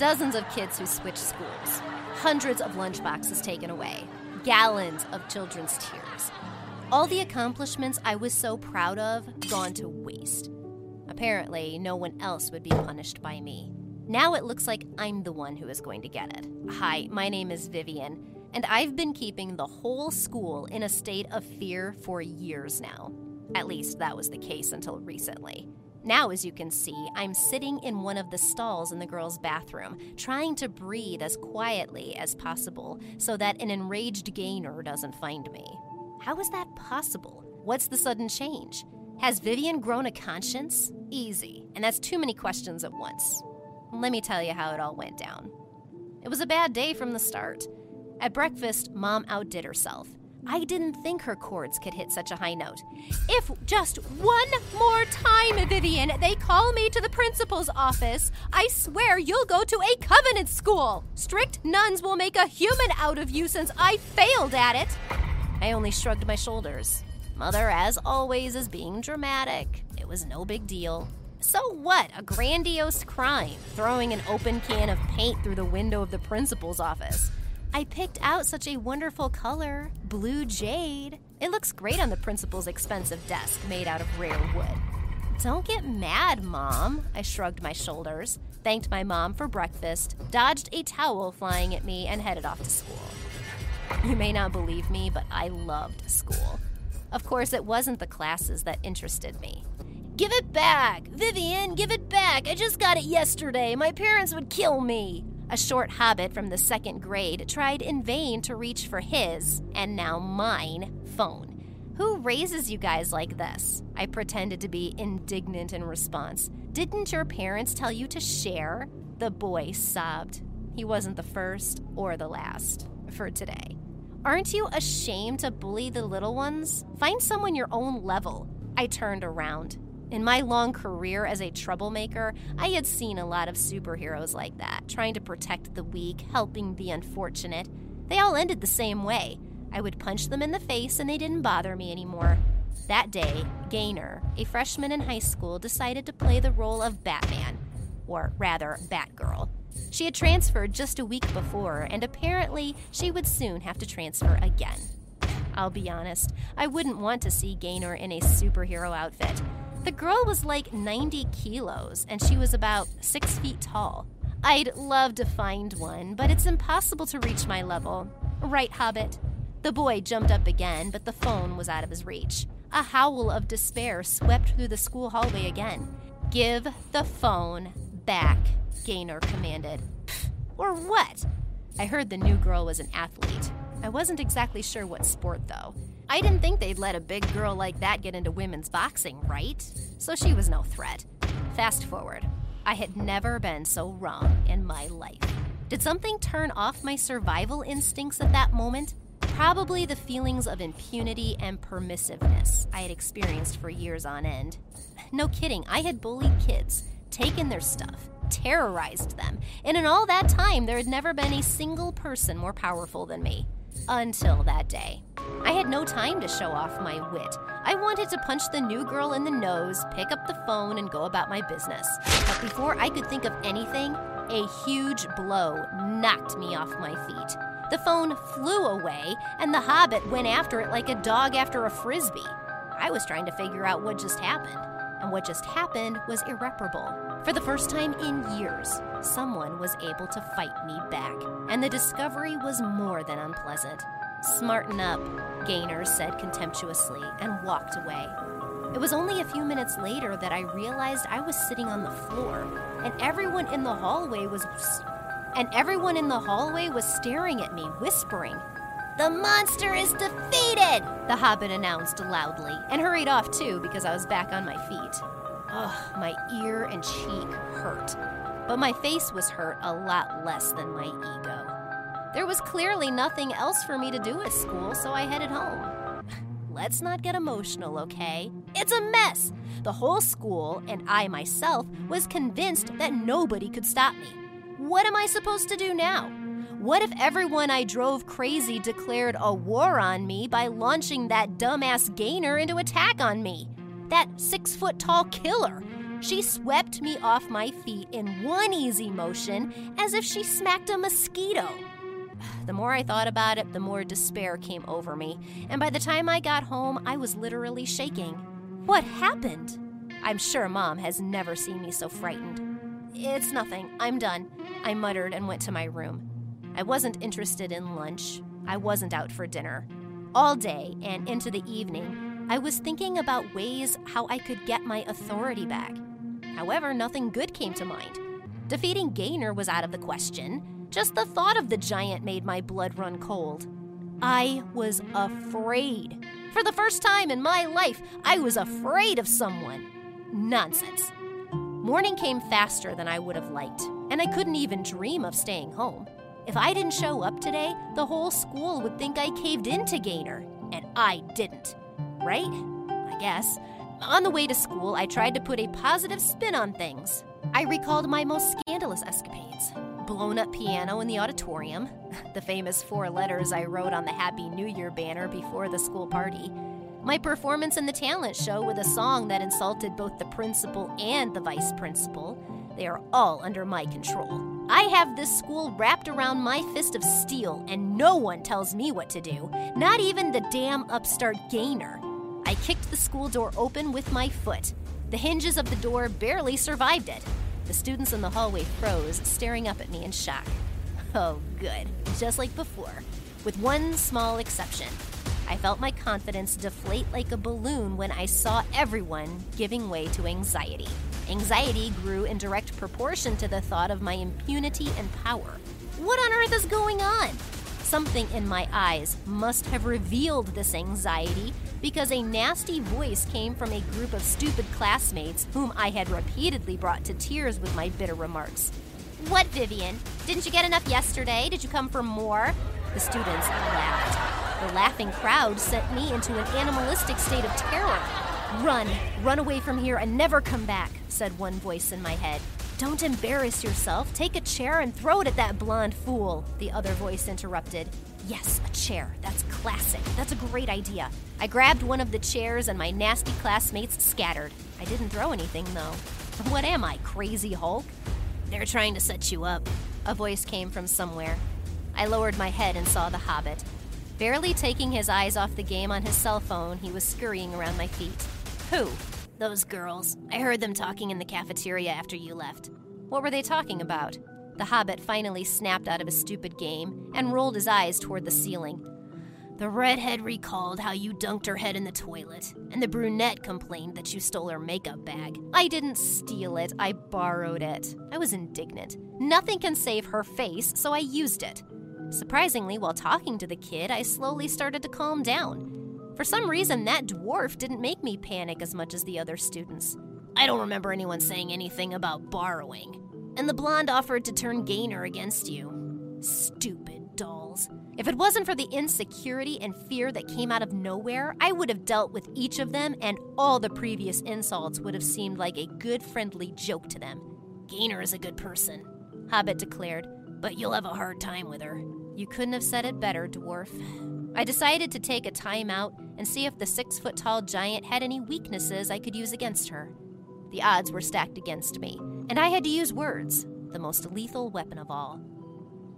Dozens of kids who switch schools, hundreds of lunchboxes taken away, gallons of children's tears. All the accomplishments I was so proud of gone to waste. Apparently, no one else would be punished by me. Now it looks like I'm the one who is going to get it. Hi, my name is Vivian, and I've been keeping the whole school in a state of fear for years now. At least that was the case until recently. Now, as you can see, I'm sitting in one of the stalls in the girls' bathroom, trying to breathe as quietly as possible so that an enraged Gaynor doesn't find me. How is that possible? What's the sudden change? Has Vivian grown a conscience? Easy, and that's too many questions at once. Let me tell you how it all went down. It was a bad day from the start. At breakfast, Mom outdid herself. I didn't think her chords could hit such a high note. If just one more time, Vivian, they call me to the principal's office, I swear you'll go to a covenant school. Strict nuns will make a human out of you since I failed at it. I only shrugged my shoulders. Mother, as always, is being dramatic. It was no big deal. So what? A grandiose crime, throwing an open can of paint through the window of the principal's office. I picked out such a wonderful color, blue jade. It looks great on the principal's expensive desk made out of rare wood. Don't get mad, Mom. I shrugged my shoulders, thanked my mom for breakfast, dodged a towel flying at me, and headed off to school. You may not believe me, but I loved school. Of course, it wasn't the classes that interested me. Give it back! Vivian, give it back! I just got it yesterday. My parents would kill me. A short hobbit from the second grade tried in vain to reach for his, and now mine, phone. Who raises you guys like this? I pretended to be indignant in response. Didn't your parents tell you to share? The boy sobbed. He wasn't the first or the last for today. Aren't you ashamed to bully the little ones? Find someone your own level. I turned around. In my long career as a troublemaker, I had seen a lot of superheroes like that, trying to protect the weak, helping the unfortunate. They all ended the same way. I would punch them in the face and they didn't bother me anymore. That day, Gaynor, a freshman in high school, decided to play the role of Batman, or rather, Batgirl. She had transferred just a week before, and apparently she would soon have to transfer again. I'll be honest, I wouldn't want to see Gaynor in a superhero outfit. The girl was like 90 kilos, and she was about six feet tall. I'd love to find one, but it's impossible to reach my level. Right, Hobbit? The boy jumped up again, but the phone was out of his reach. A howl of despair swept through the school hallway again. Give the phone back, Gaynor commanded. Or what? I heard the new girl was an athlete. I wasn't exactly sure what sport, though. I didn't think they'd let a big girl like that get into women's boxing, right? So she was no threat. Fast forward. I had never been so wrong in my life. Did something turn off my survival instincts at that moment? Probably the feelings of impunity and permissiveness I had experienced for years on end. No kidding, I had bullied kids, taken their stuff, terrorized them, and in all that time, there had never been a single person more powerful than me. Until that day. I had no time to show off my wit. I wanted to punch the new girl in the nose, pick up the phone, and go about my business. But before I could think of anything, a huge blow knocked me off my feet. The phone flew away, and the hobbit went after it like a dog after a frisbee. I was trying to figure out what just happened, and what just happened was irreparable. For the first time in years, someone was able to fight me back, and the discovery was more than unpleasant. Smarten up, Gaynor said contemptuously and walked away. It was only a few minutes later that I realized I was sitting on the floor, and everyone in the hallway was and everyone in the hallway was staring at me, whispering. The monster is defeated! The hobbit announced loudly, and hurried off too because I was back on my feet. Ugh, my ear and cheek hurt. But my face was hurt a lot less than my ego. There was clearly nothing else for me to do at school, so I headed home. Let's not get emotional, okay? It's a mess! The whole school, and I myself, was convinced that nobody could stop me. What am I supposed to do now? What if everyone I drove crazy declared a war on me by launching that dumbass Gaynor into attack on me? That six foot tall killer. She swept me off my feet in one easy motion as if she smacked a mosquito. The more I thought about it, the more despair came over me, and by the time I got home, I was literally shaking. What happened? I'm sure Mom has never seen me so frightened. It's nothing. I'm done, I muttered and went to my room. I wasn't interested in lunch. I wasn't out for dinner. All day and into the evening, I was thinking about ways how I could get my authority back. However, nothing good came to mind. Defeating Gaynor was out of the question. Just the thought of the giant made my blood run cold. I was afraid. For the first time in my life, I was afraid of someone. Nonsense. Morning came faster than I would have liked, and I couldn't even dream of staying home. If I didn't show up today, the whole school would think I caved in to Gaynor, and I didn't. Right? I guess. On the way to school, I tried to put a positive spin on things. I recalled my most scandalous escapades blown up piano in the auditorium, the famous four letters I wrote on the Happy New Year banner before the school party, my performance in the talent show with a song that insulted both the principal and the vice principal. They are all under my control. I have this school wrapped around my fist of steel, and no one tells me what to do, not even the damn upstart Gaynor. I kicked the school door open with my foot. The hinges of the door barely survived it. The students in the hallway froze, staring up at me in shock. Oh, good. Just like before, with one small exception. I felt my confidence deflate like a balloon when I saw everyone giving way to anxiety. Anxiety grew in direct proportion to the thought of my impunity and power. What on earth is going on? Something in my eyes must have revealed this anxiety because a nasty voice came from a group of stupid classmates whom I had repeatedly brought to tears with my bitter remarks. What, Vivian? Didn't you get enough yesterday? Did you come for more? The students laughed. The laughing crowd sent me into an animalistic state of terror. Run, run away from here and never come back, said one voice in my head. Don't embarrass yourself. Take a chair and throw it at that blonde fool, the other voice interrupted. Yes, a chair. That's classic. That's a great idea. I grabbed one of the chairs and my nasty classmates scattered. I didn't throw anything, though. What am I, crazy Hulk? They're trying to set you up. A voice came from somewhere. I lowered my head and saw the hobbit. Barely taking his eyes off the game on his cell phone, he was scurrying around my feet. Who? Those girls. I heard them talking in the cafeteria after you left. What were they talking about? The hobbit finally snapped out of his stupid game and rolled his eyes toward the ceiling. The redhead recalled how you dunked her head in the toilet, and the brunette complained that you stole her makeup bag. I didn't steal it, I borrowed it. I was indignant. Nothing can save her face, so I used it. Surprisingly, while talking to the kid, I slowly started to calm down. For some reason, that dwarf didn't make me panic as much as the other students. I don't remember anyone saying anything about borrowing. And the blonde offered to turn Gaynor against you. Stupid dolls. If it wasn't for the insecurity and fear that came out of nowhere, I would have dealt with each of them, and all the previous insults would have seemed like a good, friendly joke to them. Gaynor is a good person, Hobbit declared, but you'll have a hard time with her. You couldn't have said it better, dwarf. I decided to take a time out and see if the six foot tall giant had any weaknesses I could use against her. The odds were stacked against me, and I had to use words, the most lethal weapon of all.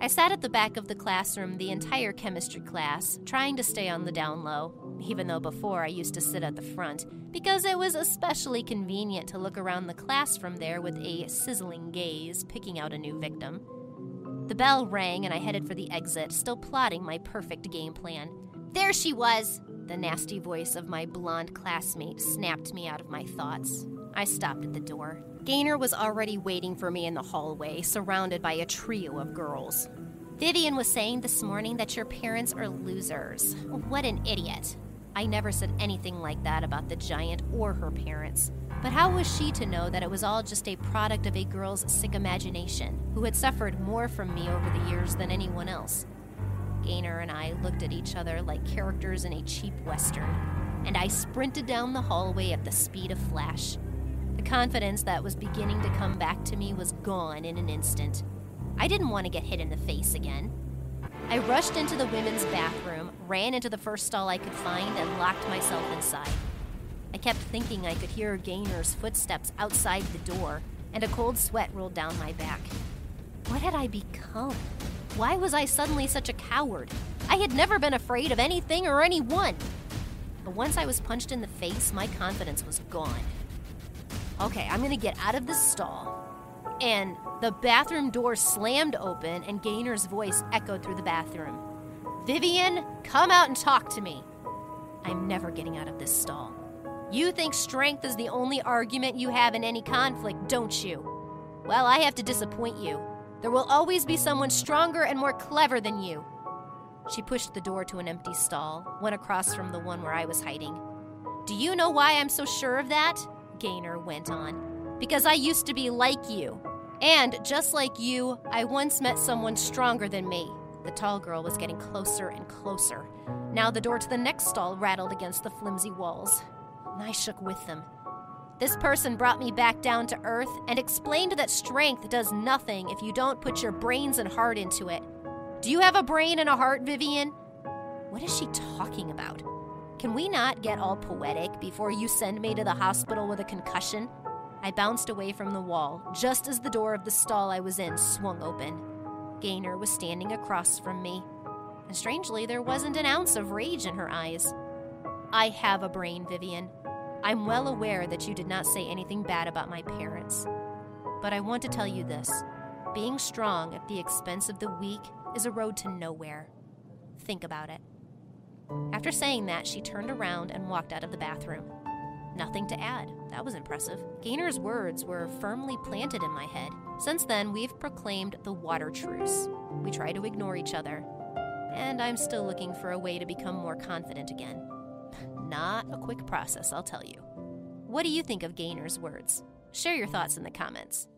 I sat at the back of the classroom the entire chemistry class, trying to stay on the down low, even though before I used to sit at the front, because it was especially convenient to look around the class from there with a sizzling gaze, picking out a new victim. The bell rang and I headed for the exit, still plotting my perfect game plan. There she was! The nasty voice of my blonde classmate snapped me out of my thoughts. I stopped at the door. Gaynor was already waiting for me in the hallway, surrounded by a trio of girls. Vivian was saying this morning that your parents are losers. What an idiot. I never said anything like that about the giant or her parents. But how was she to know that it was all just a product of a girl's sick imagination, who had suffered more from me over the years than anyone else? Gaynor and I looked at each other like characters in a cheap western, and I sprinted down the hallway at the speed of flash. The confidence that was beginning to come back to me was gone in an instant. I didn't want to get hit in the face again. I rushed into the women's bathroom, ran into the first stall I could find, and locked myself inside. I kept thinking I could hear Gaynor's footsteps outside the door, and a cold sweat rolled down my back. What had I become? Why was I suddenly such a coward? I had never been afraid of anything or anyone. But once I was punched in the face, my confidence was gone. Okay, I'm gonna get out of this stall. And the bathroom door slammed open, and Gaynor's voice echoed through the bathroom Vivian, come out and talk to me. I'm never getting out of this stall. You think strength is the only argument you have in any conflict, don't you? Well, I have to disappoint you. There will always be someone stronger and more clever than you. She pushed the door to an empty stall, went across from the one where I was hiding. Do you know why I'm so sure of that? Gaynor went on. Because I used to be like you. And just like you, I once met someone stronger than me. The tall girl was getting closer and closer. Now the door to the next stall rattled against the flimsy walls. And I shook with them. This person brought me back down to earth and explained that strength does nothing if you don't put your brains and heart into it. Do you have a brain and a heart, Vivian? What is she talking about? Can we not get all poetic before you send me to the hospital with a concussion? I bounced away from the wall just as the door of the stall I was in swung open. Gaynor was standing across from me, and strangely, there wasn't an ounce of rage in her eyes. I have a brain, Vivian. I'm well aware that you did not say anything bad about my parents. But I want to tell you this being strong at the expense of the weak is a road to nowhere. Think about it. After saying that, she turned around and walked out of the bathroom. Nothing to add. That was impressive. Gaynor's words were firmly planted in my head. Since then, we've proclaimed the water truce. We try to ignore each other. And I'm still looking for a way to become more confident again. Not a quick process, I'll tell you. What do you think of Gaynor's words? Share your thoughts in the comments.